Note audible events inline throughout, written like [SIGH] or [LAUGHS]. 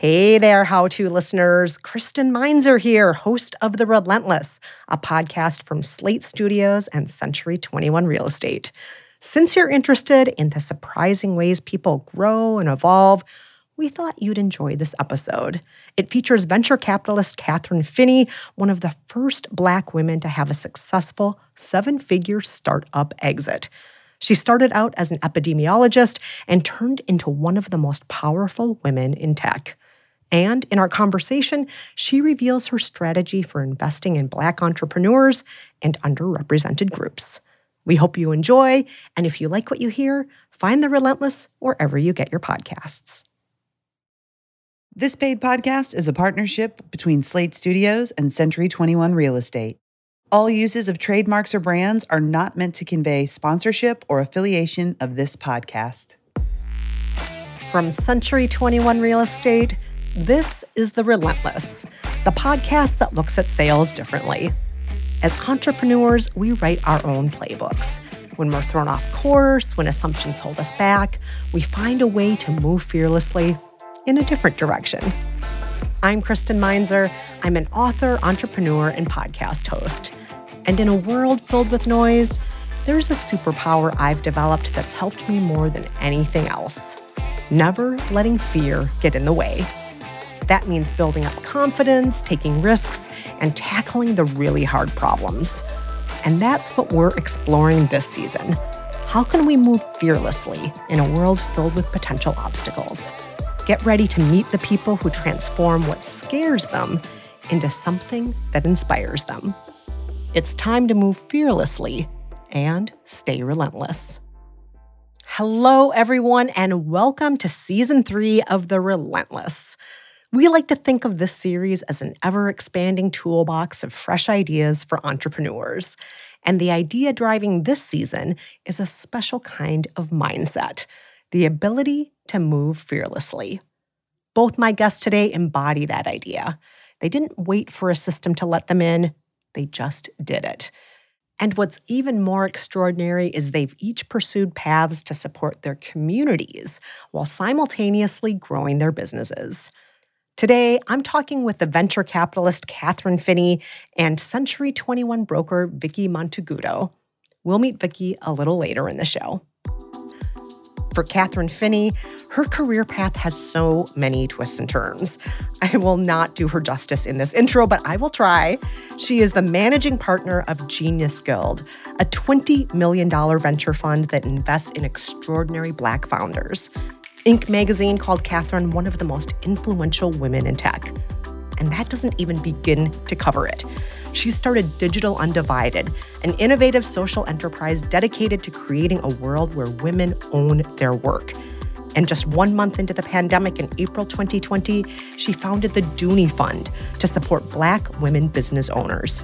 Hey there, how to listeners. Kristen Meinzer here, host of The Relentless, a podcast from Slate Studios and Century 21 Real Estate. Since you're interested in the surprising ways people grow and evolve, we thought you'd enjoy this episode. It features venture capitalist Kathryn Finney, one of the first Black women to have a successful seven figure startup exit. She started out as an epidemiologist and turned into one of the most powerful women in tech. And in our conversation, she reveals her strategy for investing in Black entrepreneurs and underrepresented groups. We hope you enjoy, and if you like what you hear, find The Relentless wherever you get your podcasts. This paid podcast is a partnership between Slate Studios and Century 21 Real Estate. All uses of trademarks or brands are not meant to convey sponsorship or affiliation of this podcast. From Century 21 Real Estate, this is The Relentless, the podcast that looks at sales differently. As entrepreneurs, we write our own playbooks. When we're thrown off course, when assumptions hold us back, we find a way to move fearlessly in a different direction. I'm Kristen Meinzer. I'm an author, entrepreneur, and podcast host. And in a world filled with noise, there's a superpower I've developed that's helped me more than anything else never letting fear get in the way. That means building up confidence, taking risks, and tackling the really hard problems. And that's what we're exploring this season. How can we move fearlessly in a world filled with potential obstacles? Get ready to meet the people who transform what scares them into something that inspires them. It's time to move fearlessly and stay relentless. Hello, everyone, and welcome to season three of The Relentless. We like to think of this series as an ever expanding toolbox of fresh ideas for entrepreneurs. And the idea driving this season is a special kind of mindset the ability to move fearlessly. Both my guests today embody that idea. They didn't wait for a system to let them in, they just did it. And what's even more extraordinary is they've each pursued paths to support their communities while simultaneously growing their businesses. Today, I'm talking with the venture capitalist Kathryn Finney and Century 21 broker Vicky Monteagudo. We'll meet Vicky a little later in the show. For Kathryn Finney, her career path has so many twists and turns. [LAUGHS] I will not do her justice in this intro, but I will try. She is the managing partner of Genius Guild, a $20 million venture fund that invests in extraordinary Black founders. Inc. magazine called Kathryn one of the most influential women in tech. And that doesn't even begin to cover it. She started Digital Undivided, an innovative social enterprise dedicated to creating a world where women own their work. And just one month into the pandemic in April 2020, she founded the Doonie Fund to support Black women business owners.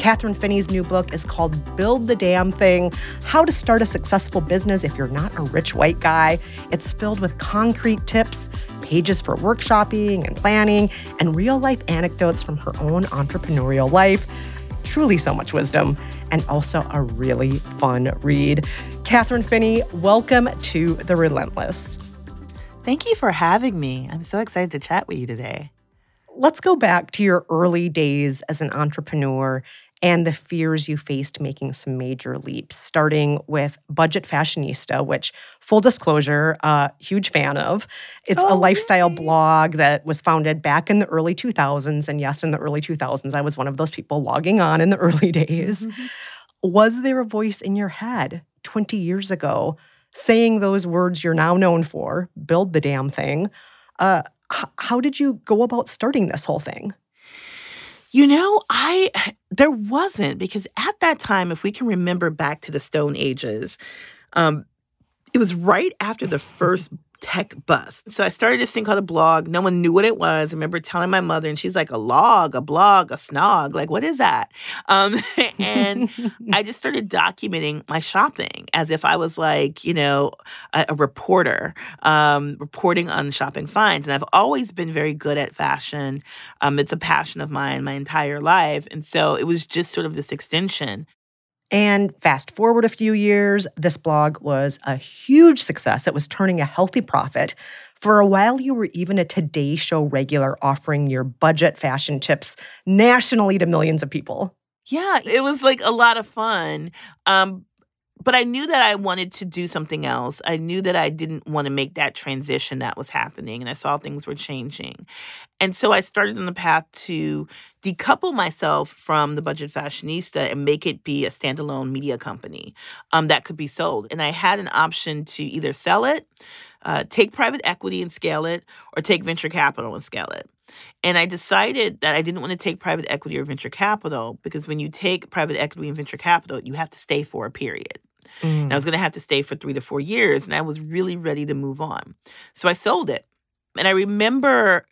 Kathryn Finney's new book is called Build the Damn Thing How to Start a Successful Business If You're Not a Rich White Guy. It's filled with concrete tips, pages for workshopping and planning, and real life anecdotes from her own entrepreneurial life. Truly so much wisdom, and also a really fun read. Kathryn Finney, welcome to The Relentless. Thank you for having me. I'm so excited to chat with you today. Let's go back to your early days as an entrepreneur and the fears you faced making some major leaps, starting with Budget Fashionista, which, full disclosure, uh, huge fan of. It's oh, a lifestyle blog that was founded back in the early 2000s. And yes, in the early 2000s, I was one of those people logging on in the [LAUGHS] early days. Mm-hmm. Was there a voice in your head 20 years ago saying those words you're now known for, build the damn thing? Uh, h- how did you go about starting this whole thing? You know, I [SIGHS] there wasn't because at that time, if we can remember back to the Stone Ages, um, it was right after the first tech bust. So I started this thing called a blog. No one knew what it was. I remember telling my mother, and she's like, a log, a blog, a snog. Like, what is that? Um, [LAUGHS] and [LAUGHS] I just started documenting my shopping as if I was like, you know, a, a reporter, um, reporting on shopping finds. And I've always been very good at fashion. Um, it's a passion of mine my entire life. And so it was just sort of this extension. And fast forward a few years, this blog was a huge success. It was turning a healthy profit For a while, you were even a Today Show regular offering your budget fashion tips nationally to millions of people. Yeah, it was like a lot of fun. Um, but I knew that I wanted to do something else. I knew that I didn't want to make that transition that was happening, and I saw things were changing. And so I started on the path to decouple myself from the budget fashionista and make it be a standalone media company um, that could be sold. And I had an option to either sell it, uh, take private equity and scale it, or take venture capital and scale it. And I decided that I didn't want to take private equity or venture capital because when you take private equity and venture capital, you have to stay for a period. Mm. And I was going to have to stay for three to four years. And I was really ready to move on. So I sold it. And I remember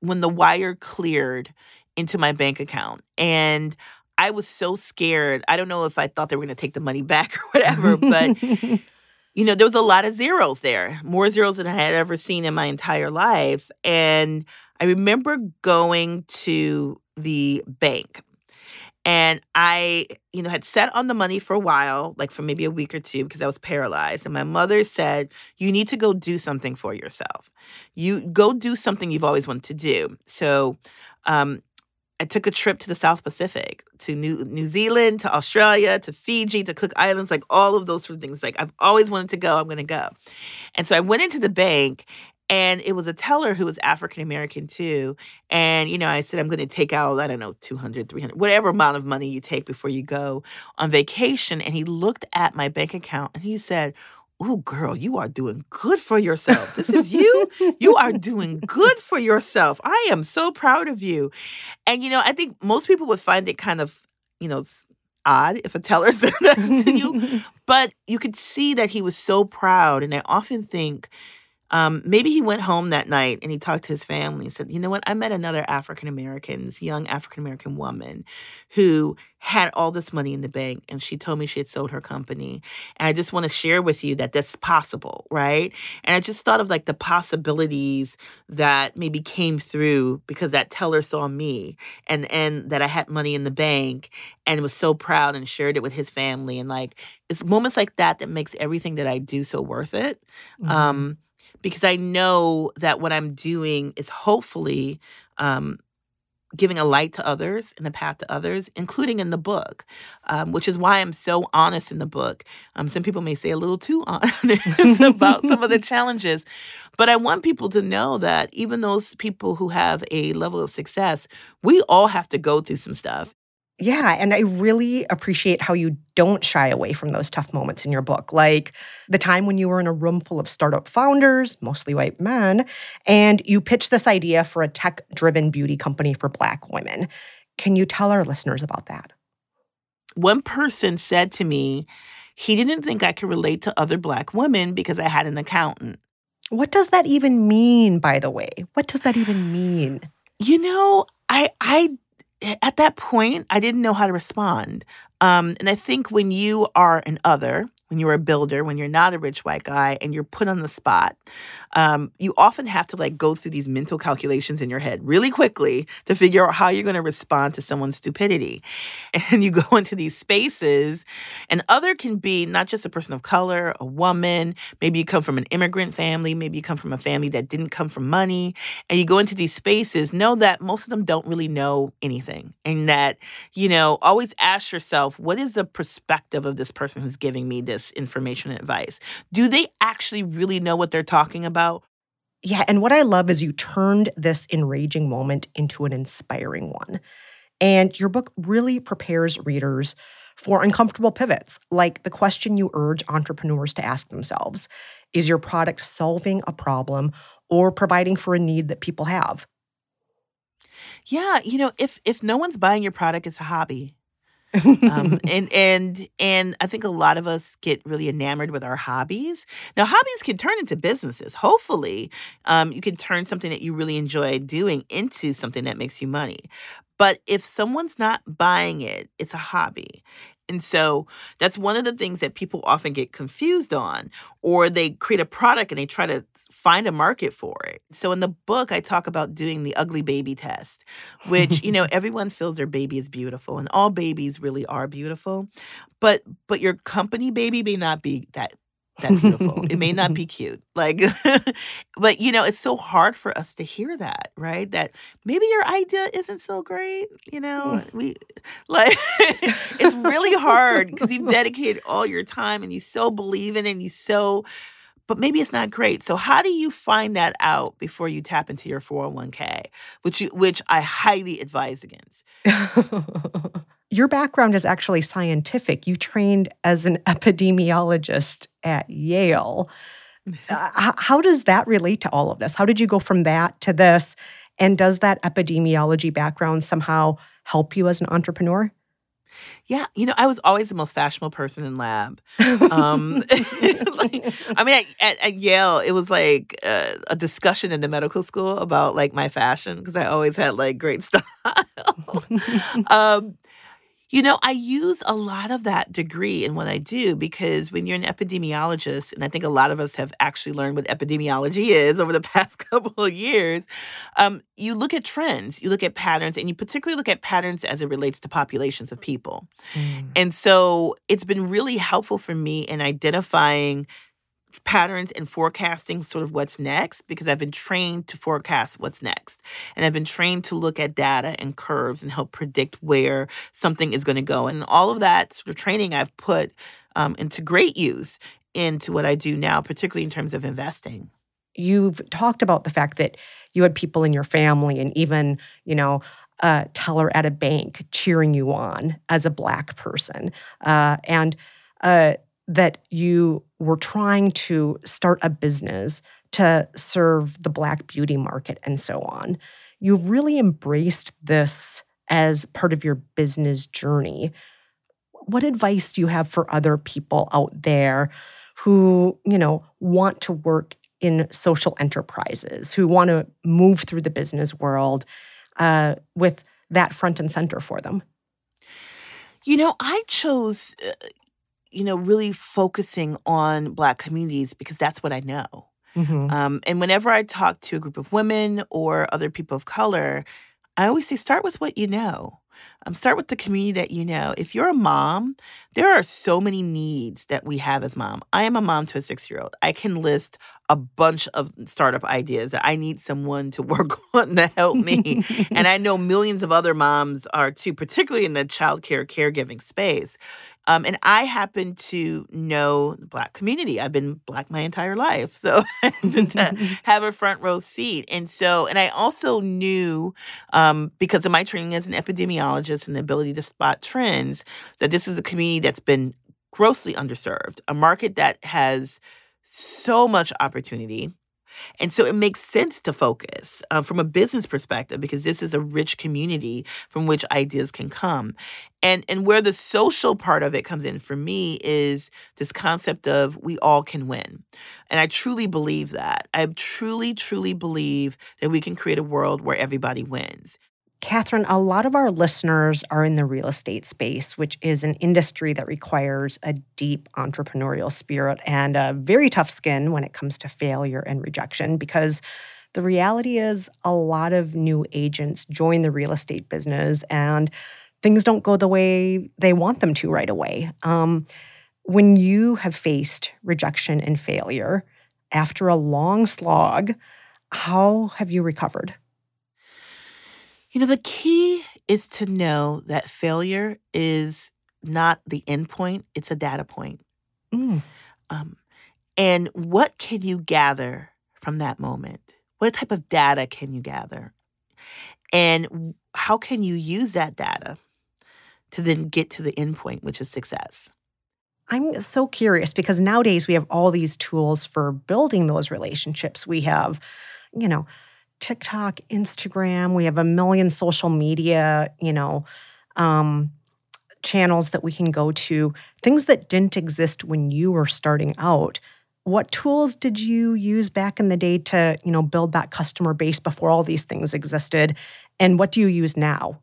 when the wire cleared into my bank account. And I was so scared. I don't know if I thought they were going to take the money [LAUGHS] back or whatever, but [LAUGHS] you know, there was a lot of zeros there, more zeros than I had ever seen in my entire life. And I remember going to the bank and I, you know, had sat on the money for a while, like for maybe a week or two, because I was paralyzed. And my mother said, You need to go do something for yourself. You go do something you've always wanted to do. So um, I took a trip to the South Pacific, to New New Zealand, to Australia, to Fiji, to Cook Islands, like all of those sort of things. Like I've always wanted to go, I'm gonna go. And so I went into the bank and it was a teller who was African American too. And, you know, I said, I'm going to take out, I don't know, 200, 300, whatever amount of money you take before you go on vacation. And he looked at my bank account and he said, Oh, girl, you are doing good for yourself. This is you. you are doing good for yourself. I am so proud of you. And, you know, I think most people would find it kind of, you know, odd if a teller [LAUGHS] said that to you. [LAUGHS] But you could see that he was so proud. And I often think, um, maybe he went home that night and he talked to his family and said, You know what? I met another African American, this young African American woman who had all this money in the bank and she told me she had sold her company. And I just want to share with you that that's possible, right? And I just thought of like the possibilities that maybe came through because that teller saw me and and that I had money in the bank and was so proud and shared it with his family and like it's moments like that that makes everything that I do so worth it. Mm-hmm. Um because I know that what I'm doing is hopefully um, giving a light to others and a path to others, including in the book, um, which is why I'm so honest in the book. Um, some people may say a little too [LAUGHS] honest about some of the [LAUGHS] challenges, but I want people to know that even those people who have a level of success, we all have to go through some stuff. Yeah. And I really appreciate how you don't shy away from those tough moments in your book, like the time when you were in a room full of startup founders, mostly white men, and you pitched this idea for a tech driven beauty company for Black women. Can you tell our listeners about that? One person said to me, he didn't think I could relate to other Black women because I had an accountant. What does that even mean, by the way? What does that even mean? You know, I I at that point, I didn't know how to respond. Um, and I think when you are an other, when you're a builder, when you're not a rich white guy and you're put on the spot, um, you often have to like go through these mental calculations in your head really quickly to figure out how you're going to respond to someone's stupidity. [LAUGHS] And you go into these spaces, and other can be not just a person of color, a woman, maybe you come from an immigrant family, maybe you come from a family that didn't come from money, and you go into these spaces, know that most of them don't really know anything. And that, you know, always ask yourself, what is the perspective of this person who's giving me this information and advice? Do they actually really know what they're talking about? Yeah, and what I love is you turned this enraging moment into an inspiring one. And your book really prepares readers for uncomfortable pivots, like the question you urge entrepreneurs to ask themselves Is your product solving a problem or providing for a need that people have? Yeah, you know, if if no one's buying your product, it's a hobby um, [LAUGHS] and and and I think a lot of us get really enamored with our hobbies. Now, hobbies can turn into businesses. Hopefully, um, you can turn something that you really enjoy doing into something that makes you money. But if someone's not buying it, it's a hobby. And so that's one of the things that people often get confused on, or they create a product and they try to find a market for it. So in the book, I talk about doing the ugly baby test, which, you know, [LAUGHS] everyone feels their baby is beautiful, and all babies really are beautiful. But but your company baby may not be that that beautiful. it may not [LAUGHS] be cute. Like [LAUGHS] but you know, it's so hard for us to hear that, right? That maybe your idea isn't so great, you know. [LAUGHS] We like it's really hard because you've dedicated all your time and you so believe in it and you so but maybe it's not great. So how do you find that out before you tap into your 401k, which you which I highly advise against. Your background is actually scientific. You trained as an [LAUGHS] epidemiologist at Yale. Uh, [LAUGHS] how does that relate to all of this? How did you go from that to this? And does that epidemiology background somehow help you as an entrepreneur? Yeah, you know, I was always the most fashionable person in lab. Um, [LAUGHS] like, I mean, at, at, at Yale, it was like uh, a discussion in the medical school about like my fashion because I always had like great style. um, you know, I use a lot of that degree in what I do because when you're an epidemiologist, and I think a lot of us have actually learned what epidemiology [LAUGHS] is over the past [LAUGHS] couple of years, um, you look at trends, you look at patterns, and you particularly look at patterns as it relates to populations of people. Mm. And so it's been really helpful for me in identifying patterns and forecasting sort of what's next because I've been trained to forecast what's next. And I've been trained to look at data and curves and help predict where something is going to go. And all of that sort of training I've put um, into great use into what I do now, particularly in terms of investing. You've talked about the fact that you had people in your family and even, you know, a teller at a bank cheering you on as a Black person. Uh, and uh, that you were trying to start a business to serve the Black beauty market and so on. You've really embraced this as part of your business journey. What advice do you have for other people out there who, you know, want to work in social enterprises, who want to move through the business world uh, with that front and center for them? You know, I chose, uh, you know, really focusing on Black communities because that's what I know. Mhm. Um, and whenever I talk to a group of women or other people of color, I always say start with what you know. Um, start with the community that you know. If you're a mom, there are so many needs that we have as mom. I am a mom to a six year old. I can list a bunch of startup ideas that I need someone to [LAUGHS] work on to help me. and [LAUGHS] I know millions of other moms are too, particularly in the childcare caregiving space. Um, and I happen to know the Black community. I've been Black my entire life. So [LAUGHS] to [LAUGHS] have a front row seat. And so, and I also knew um, because of my training as an epidemiologist and the ability to spot trends that this is a community that's been grossly underserved, a market that has so much opportunity. And so it makes sense to focus uh, from a business perspective because this is a rich community from which ideas can come. And, and where the social part of it comes in for me is this concept of we all can win. And I truly believe that. I truly, truly believe that we can create a world where everybody wins. Kathryn, a lot of our listeners are in the real estate space, which is an industry that requires a deep entrepreneurial spirit and a very tough skin when it comes to failure and rejection because the reality is a lot of new agents join the real estate business and things don't go the way they want them to right away. Um, when you have faced rejection and failure after a long slog, how have you recovered? You know, the key is to know that failure is not the end point, it's a data point. Mm. Um, and what can you gather from that moment? What type of data can you gather? And how can you use that data to then get to the end point, which is success? I'm so curious because nowadays we have all these tools for building those relationships. We have, you know, TikTok, Instagram, we have a million social media, you know, um, channels that we can go to, things that didn't exist when you were starting out. What tools did you use back in the day to, you know, build that customer base before all these things existed? And what do you use now?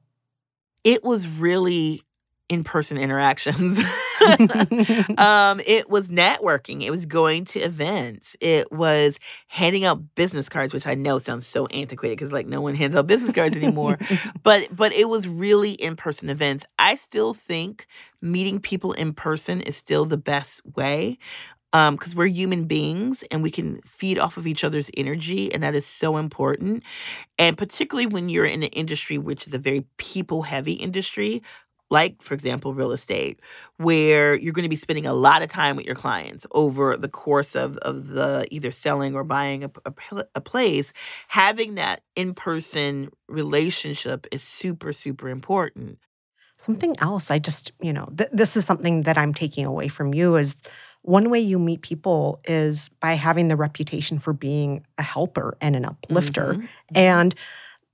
It was really in person interactions. [LAUGHS] [LAUGHS] um, it was networking. It was going to events. It was handing out business cards, which I know sounds so antiquated because like no one hands out business cards anymore. [LAUGHS] but but it was really in person events. I still think meeting people in person is still the best way. because um, we're human beings and we can feed off of each other's energy, and that is so important. And particularly when you're in an industry which is a very people heavy industry, like, for example, real estate, where you're going to be spending a lot of time with your clients over the course of, of the either selling or buying a, a, a place, having that in person relationship is super, super important. Something else, I just, you know, th- this is something that I'm taking away from you is one way you meet people is by having the reputation for being a helper and an uplifter. Mm-hmm. And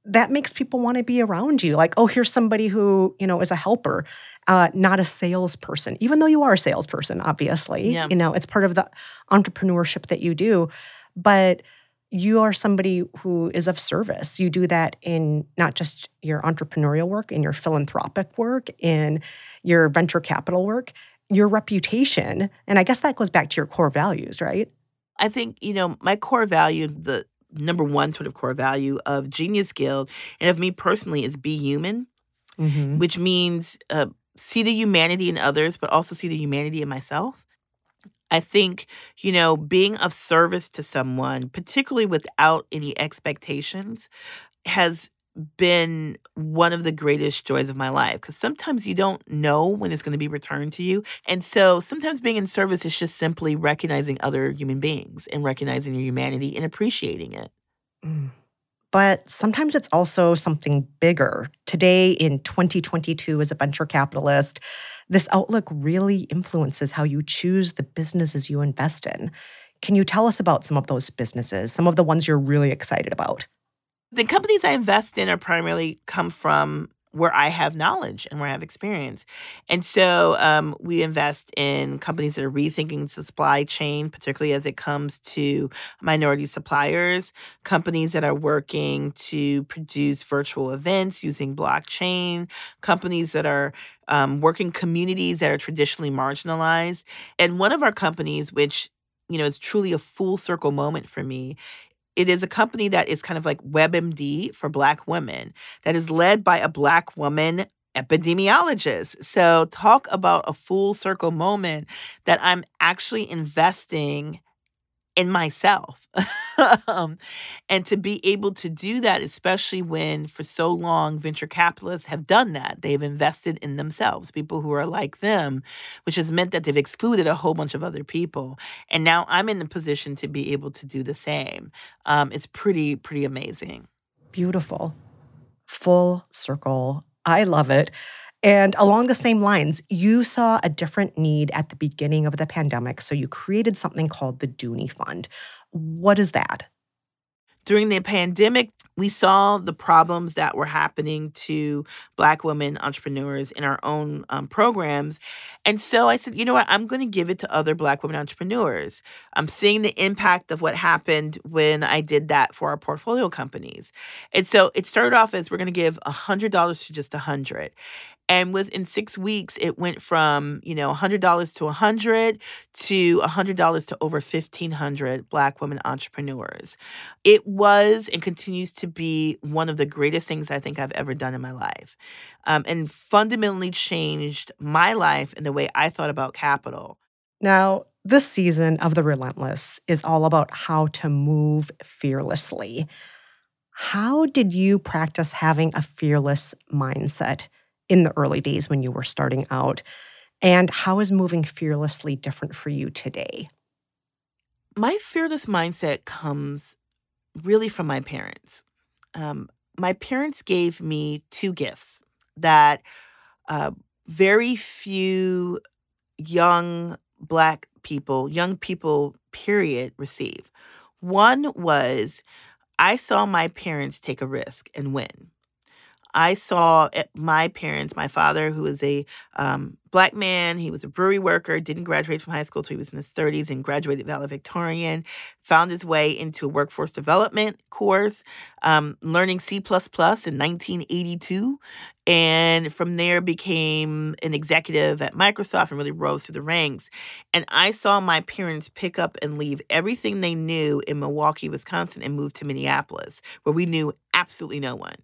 that makes people want to be around you. Like, oh, here's somebody who, you know, is a helper, uh, not a salesperson, even though you are a salesperson, obviously. Yeah. You know, it's part of the entrepreneurship that you do. But you are somebody who is of service. You do that in not just your entrepreneurial work, in your philanthropic work, in your venture capital work your reputation. And I guess that goes back to your core values, right? I think, you know, my core value, the number one sort of core value of Genius Guild and of me personally is be human, mm-hmm. which means uh, see the humanity in others, but also see the humanity in myself. I think, you know, being of service to someone, particularly without any expectations, has been one of the greatest joys of my life because sometimes you don't know when it's going to be returned to you. And so sometimes being in service is just simply recognizing other human beings and recognizing your humanity and appreciating it. Mm. But sometimes it's also something bigger. Today, in 2022, as a venture capitalist, this outlook really influences how you choose the businesses you invest in. Can you tell us about some of those businesses, some of the ones you're really excited about? The companies I invest in are primarily come from where I have knowledge and where I have experience. And so um, we invest in companies that are rethinking the supply chain, particularly as it comes to minority suppliers, companies that are working to produce virtual events using blockchain, companies that are um, working communities that are traditionally marginalized. And one of our companies, which you know, is truly a full circle moment for me it is a company that is kind of like WebMD for Black women, that is led by a Black woman epidemiologist. So, talk about a full circle moment that I'm actually investing in myself. [LAUGHS] um, and to be able to do that, especially when for so long venture capitalists have done that, they've invested in themselves, people who are like them, which has meant that they've excluded a whole bunch of other people. And now I'm in the position to be able to do the same. Um, it's pretty, pretty amazing. Beautiful. Full circle. I love it. And along the same lines, you saw a different need at the beginning of the pandemic. So you created something called the Doonie Fund. What is that? During the pandemic, we saw the problems that were happening to Black women entrepreneurs in our own um, programs. And so I said, you know what? I'm going to give it to other Black women entrepreneurs. I'm seeing the impact of what happened when I did that for our portfolio companies. And so it started off as we're going to give $100 to just 100 and within six weeks it went from you know $100 to 100 to $100 to over 1500 black women entrepreneurs. It was and continues to be one of the greatest things i think i've ever done in my life um, and fundamentally changed my life and the way i thought about capital. Now this season of the relentless is all about how to move fearlessly. How did you practice having a fearless mindset in the early days when you were starting out? And how is moving fearlessly different for you today? My fearless mindset comes really from my parents. Um, my parents gave me two gifts that uh, very few young Black people, young people, period, receive. One was I saw my parents take a risk and win. I saw my parents, my father, who was a um, black man, he was a brewery worker, didn't graduate from high school until he was in his 30s and graduated valedictorian, found his way into a workforce development course, um, learning C in 1982. And from there became an executive at Microsoft and really rose through the ranks. And I saw my parents pick up and leave everything they knew in Milwaukee, Wisconsin, and move to Minneapolis, where we knew absolutely no one.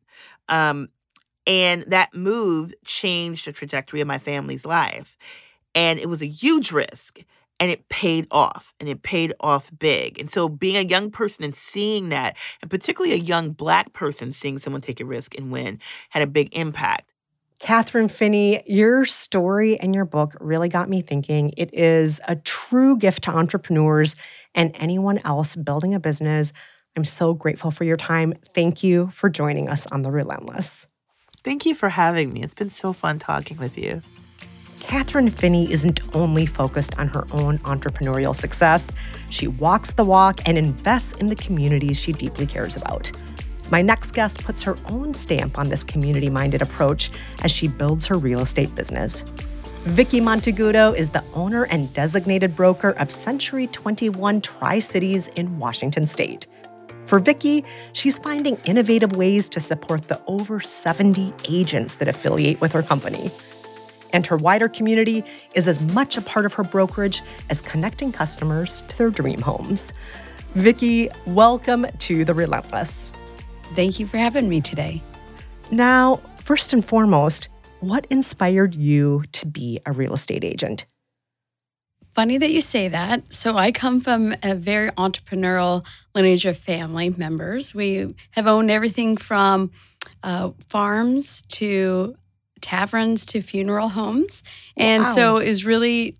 Um, and that move changed the trajectory of my family's life. And it was a huge risk. and it paid off and it paid off big. And so being a young person and seeing that, and particularly a young black person seeing someone take a risk and win, had a big impact. Kathryn Finney, your story and your book really got me thinking. It is a true gift to entrepreneurs and anyone else building a business. I'm so grateful for your time. Thank you for joining us on The Relentless. Thank you for having me. It's been so fun talking with you. Kathryn Finney isn't only focused on her own entrepreneurial success, she walks the walk and invests in the communities she deeply cares about. My next guest puts her own stamp on this community minded approach as she builds her real estate business. Vicki Monteagudo is the owner and designated broker of Century 21 Tri Cities in Washington State. For Vicki, she's finding innovative ways to support the over 70 agents that affiliate with her company. And her wider community is as much a part of her brokerage as connecting customers to their dream homes. Vicki, welcome to The Relentless. Thank you for having me today. Now, first and foremost, what inspired you to be a real estate agent? Funny that you say that. So, I come from a very entrepreneurial lineage of family members. We have owned everything from uh, farms to taverns to funeral homes. And wow. so, is really,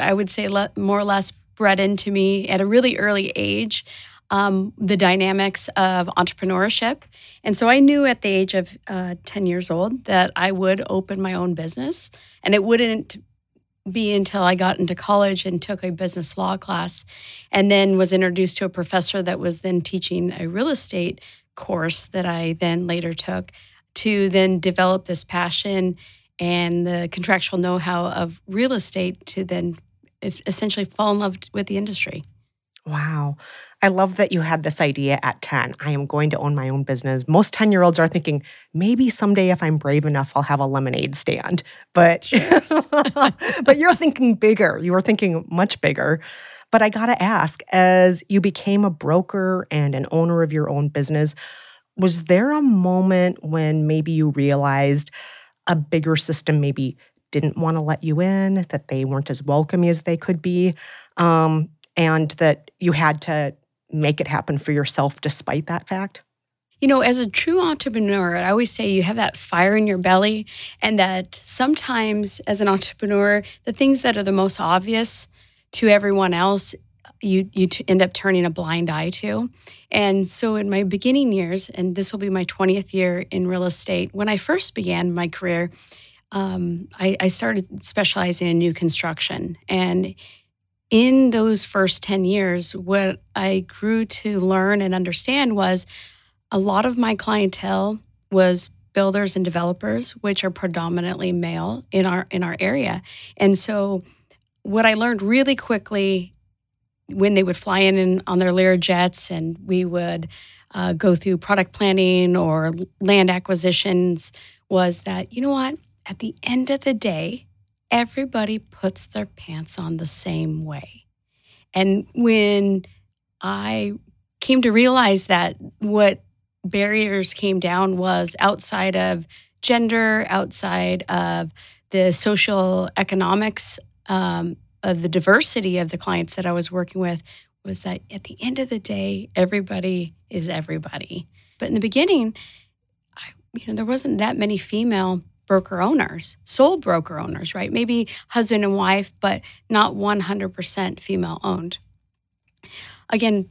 I would say, le- more or less bred into me at a really early age um, the dynamics of entrepreneurship. And so I knew at the age of uh, 10 years old that I would open my own business. And it wouldn't be until I got into college and took a business law class and then was introduced to a professor that was then teaching a real estate course that I then later took to then develop this passion and the contractual know how of real estate to then essentially fall in love with the industry. Wow. I love that you had this idea at 10. I am going to own my own business. Most 10 year olds are thinking, maybe someday if I'm brave enough, I'll have a lemonade stand. But, [LAUGHS] but you're thinking bigger. You were thinking much bigger. But I got to ask, as you became a broker and an owner of your own business, was there a moment when maybe you realized a bigger system maybe didn't want to let you in, that they weren't as welcoming as they could be, um, and that you had to make it happen for yourself despite that fact? You know, as a true entrepreneur, I always say you have that fire in your belly, and that sometimes as an entrepreneur, the things that are the most obvious to everyone else, you you end up turning a blind eye to. And so, in my beginning years, and this will be my 20th year in real estate, when I first began my career, um, I, I started specializing in new construction, and in those first 10 years, what I grew to learn and understand was a lot of my clientele was builders and developers, which are predominantly male in our in our area. And so what I learned really quickly when they would fly in, on their Lear jets and we would uh, go through product planning or land acquisitions was that, you know what? At the end of the day, everybody puts their pants on the same way. And when I came to realize that what barriers came down was outside of gender, outside of the social economics um, of the diversity of the clients that I was working with, was that at the end of the day, everybody is everybody. But in the beginning, I, you know, there wasn't that many female broker owners, sole broker owners, right? Maybe husband and wife, but not 100% female owned. Again,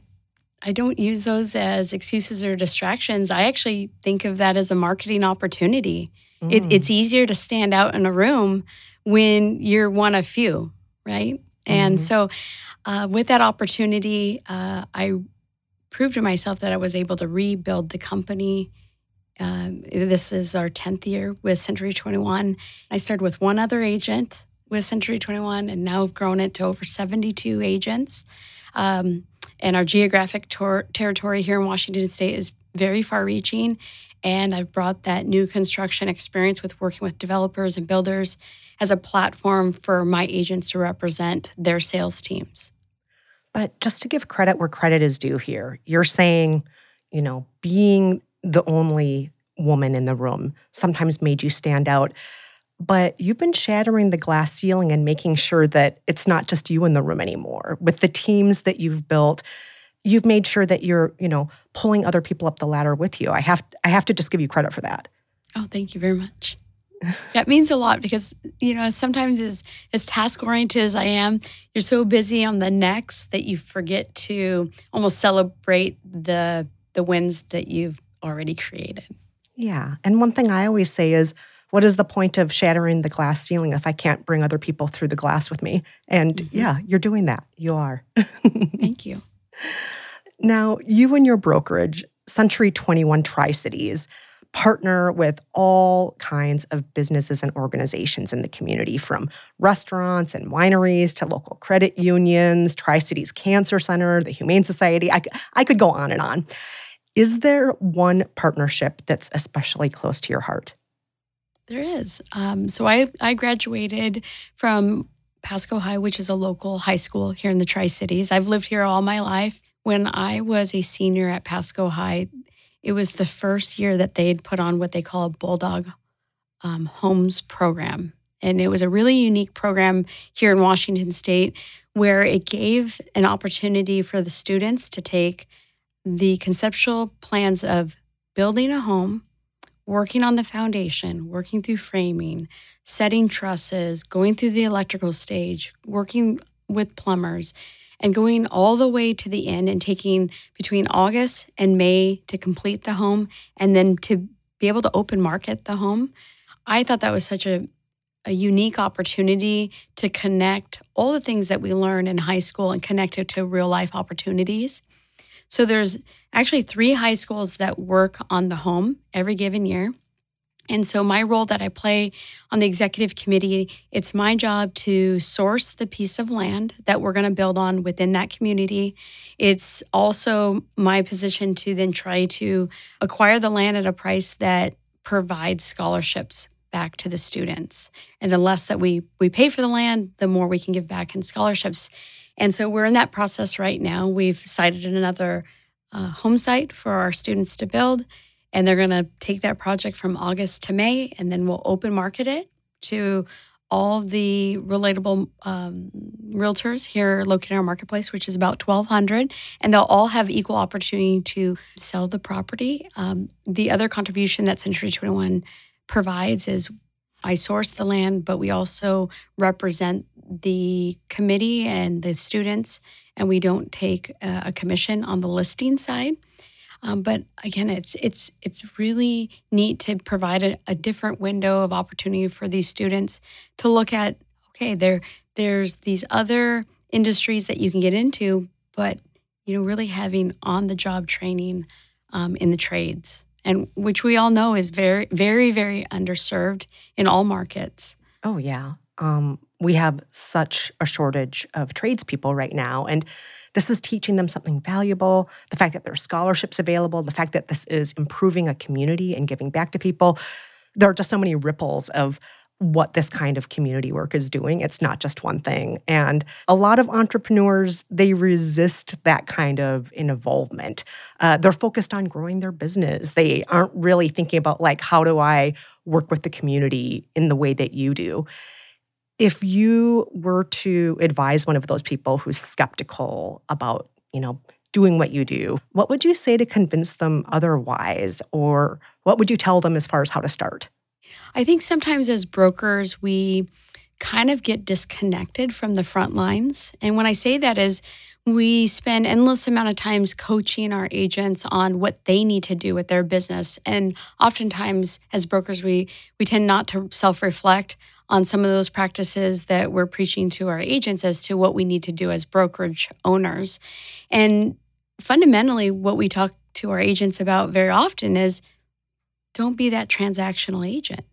I don't use those as excuses or distractions. I actually think of that as a marketing opportunity. Mm. It, it's easier to stand out in a room when you're one of few, right? Mm-hmm. And so, uh, with that opportunity, uh, I proved to myself that I was able to rebuild the company um, this is our 10th year with Century 21. I started with one other agent with Century 21 and now I've grown it to over 72 agents. Um, and our geographic tor- territory here in Washington State is very far reaching. And I've brought that new construction experience with working with developers and builders as a platform for my agents to represent their sales teams. But just to give credit where credit is due here, you're saying, you know, being the only woman in the room sometimes made you stand out. but you've been shattering the glass ceiling and making sure that it's not just you in the room anymore. With the teams that you've built, you've made sure that you're, you know, pulling other people up the ladder with you. I have I have to just give you credit for that. Oh, thank you very much. That means a lot because you know sometimes as as task oriented as I am, you're so busy on the next that you forget to almost celebrate the the wins that you've already created. Yeah, and one thing I always say is, what is the point of shattering the glass ceiling if I can't bring other people through the glass with me? And mm-hmm. yeah, you're doing that. You are. [LAUGHS] [LAUGHS] Thank you. Now, you and your brokerage, Century 21 Tri Cities, partner with all kinds of businesses and organizations in the community, from restaurants and wineries to local credit unions, Tri Cities Cancer Center, the Humane Society. I, I could go on and on. Is there one partnership that's especially close to your heart? There is. Um, so I, I graduated from Pasco High, which is a local high school here in the Tri Cities. I've lived here all my life. When I was a senior at Pasco High, it was the first year that they had put on what they call a Bulldog um, Homes program. And it was a really unique program here in Washington State where it gave an opportunity for the students to take the conceptual plans of building a home, working on the foundation, working through framing, setting trusses, going through the electrical stage, working with plumbers, and going all the way to the end and taking between August and May to complete the home and then to be able to open market the home. I thought that was such a, a unique opportunity to connect all the things that we learn in high school and connect it to real life opportunities. So there's actually three high schools that work on the home every given year. And so my role that I play on the executive committee, it's my job to source the piece of land that we're going to build on within that community. It's also my position to then try to acquire the land at a price that provides scholarships back to the students. And the less that we we pay for the land, the more we can give back in scholarships. And so we're in that process right now. We've cited another uh, home site for our students to build and they're going to take that project from August to May, and then we'll open market it to all the relatable um, realtors here located in our marketplace, which is about 1,200, and they'll all have equal opportunity to sell the property. Um, the other contribution that Century 21 provides is I source the land, but we also represent the committee and the students, and we don't take a, a commission on the listing side. Um, but again, it's it's it's really neat to provide a, a, different window of opportunity for these students to look at. Okay, there there's these other industries that you can get into, but you know, really having on the job training um, in the trades, and which we all know is very very very underserved in all markets. Oh yeah, um, we have such a shortage of tradespeople right now, and this is teaching them something valuable. The fact that there are scholarships available, the fact that this is improving a community and giving back to people. There are just so many ripples of what this kind of community work is doing. It's not just one thing. And a lot of entrepreneurs, they resist that kind of involvement. Uh, they're focused on growing their business. They aren't really thinking about, like, how do I work with the community in the way that you do? If you were to advise one of those people who's skeptical about, you know, doing what you do, what would you say to convince them otherwise? Or what would you tell them as far as how to start? I think sometimes as brokers, we kind of get disconnected from the front lines. And when I say that is we spend endless amount of times coaching our agents on what they need to do with their business. And oftentimes as brokers, we we tend not to self-reflect on some of those practices that we're preaching to our agents as to what we need to do as brokerage owners. And fundamentally, what we talk to our agents about very often is don't be that transactional agent,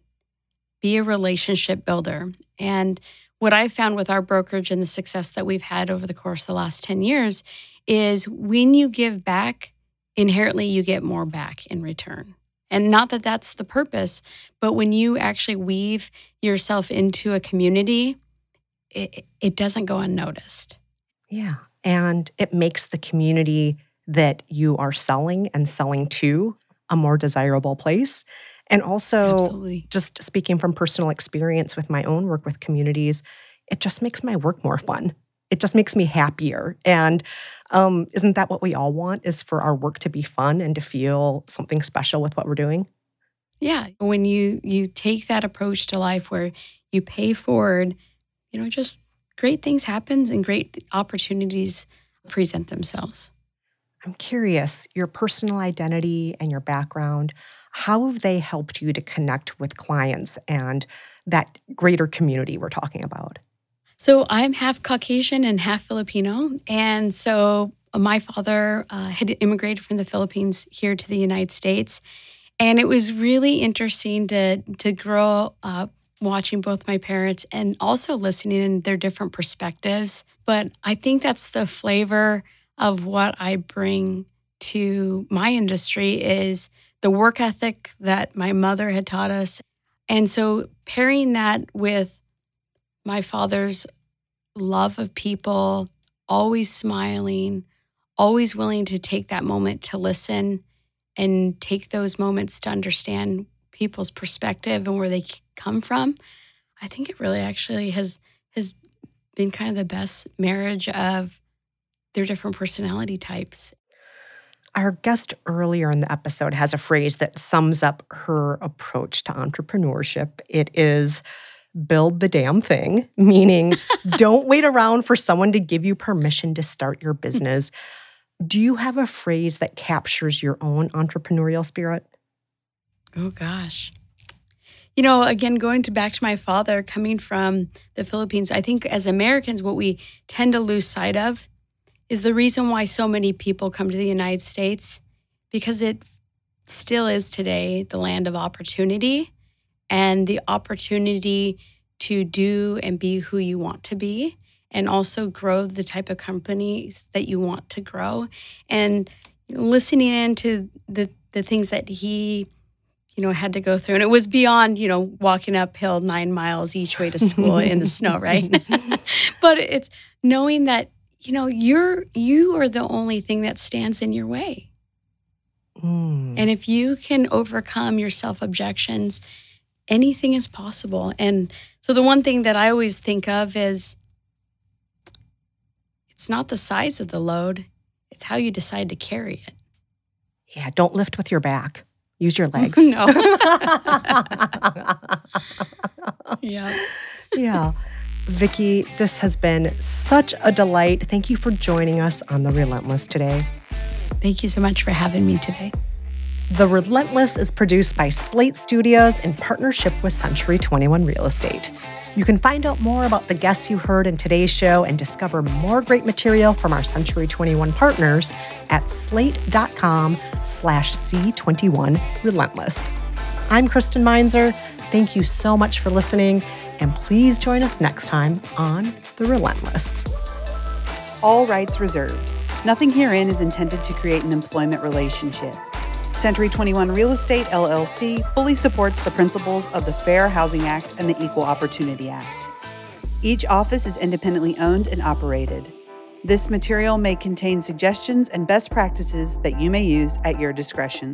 be a relationship builder. And what I've found with our brokerage and the success that we've had over the course of the last 10 years is when you give back, inherently you get more back in return. And not that that's the purpose, but when you actually weave yourself into a community, it, it doesn't go unnoticed. Yeah. And it makes the community that you are selling and selling to a more desirable place. And also, Absolutely. just speaking from personal experience with my own work with communities, it just makes my work more fun. It just makes me happier. And um, isn't that what we all want? Is for our work to be fun and to feel something special with what we're doing? Yeah. When you you take that approach to life where you pay forward, you know, just great things happen and great opportunities present themselves. I'm curious, your personal identity and your background, how have they helped you to connect with clients and that greater community we're talking about? So I'm half Caucasian and half Filipino. And so my father uh, had immigrated from the Philippines here to the United States. And it was really interesting to, to grow up watching both my parents and also listening in their different perspectives. But I think that's the flavor of what I bring to my industry is the work ethic that my mother had taught us. And so pairing that with my father's love of people, always smiling, always willing to take that moment to listen and take those moments to understand people's perspective and where they come from. I think it really actually has has been kind of the best marriage of their different personality types. Our guest earlier in the episode has a phrase that sums up her approach to entrepreneurship. It is build the damn thing, meaning [LAUGHS] don't wait around for someone to give you permission to start your business. Do you have a phrase that captures your own entrepreneurial spirit? Oh gosh. You know, again, going to back to my father coming from the Philippines, I think as Americans, what we tend to lose sight of is the reason why so many people come to the United States because it still is today the land of opportunity and the opportunity to do and be who you want to be and also grow the type of companies that you want to grow. And listening into the the things that he you know had to go through and it was beyond you know walking uphill 9 miles each way to school in the snow right? [LAUGHS] [LAUGHS] But it's knowing that you know you're you are the only thing that stands in your way. Mm. and if you can overcome your self objections anything is possible and so the one thing that i always think of is it's not the size of the load it's how you decide to carry it yeah, don't lift with your back. Use your [LAUGHS] legs. no [LAUGHS] yeah yeah. Vicki, this has been such a delight. Thank you for joining us on The Relentless today. thank you so much for having me today The Relentless is produced by Slate Studios in partnership with Century 21 Real Estate. You can find out more about the guests you heard in today's show and discover more great material from our Century 21 partners at slate.com slash C21 Relentless. I'm Kristen Meinzer. Thank you so much for listening, and please join us next time on The Relentless. All rights reserved. Nothing herein is intended to create an employment relationship. Century 21 Real Estate LLC fully supports the principles of the Fair Housing Act and the Equal Opportunity Act. Each office is independently owned and operated. This material may contain suggestions and best practices that you may use at your discretion.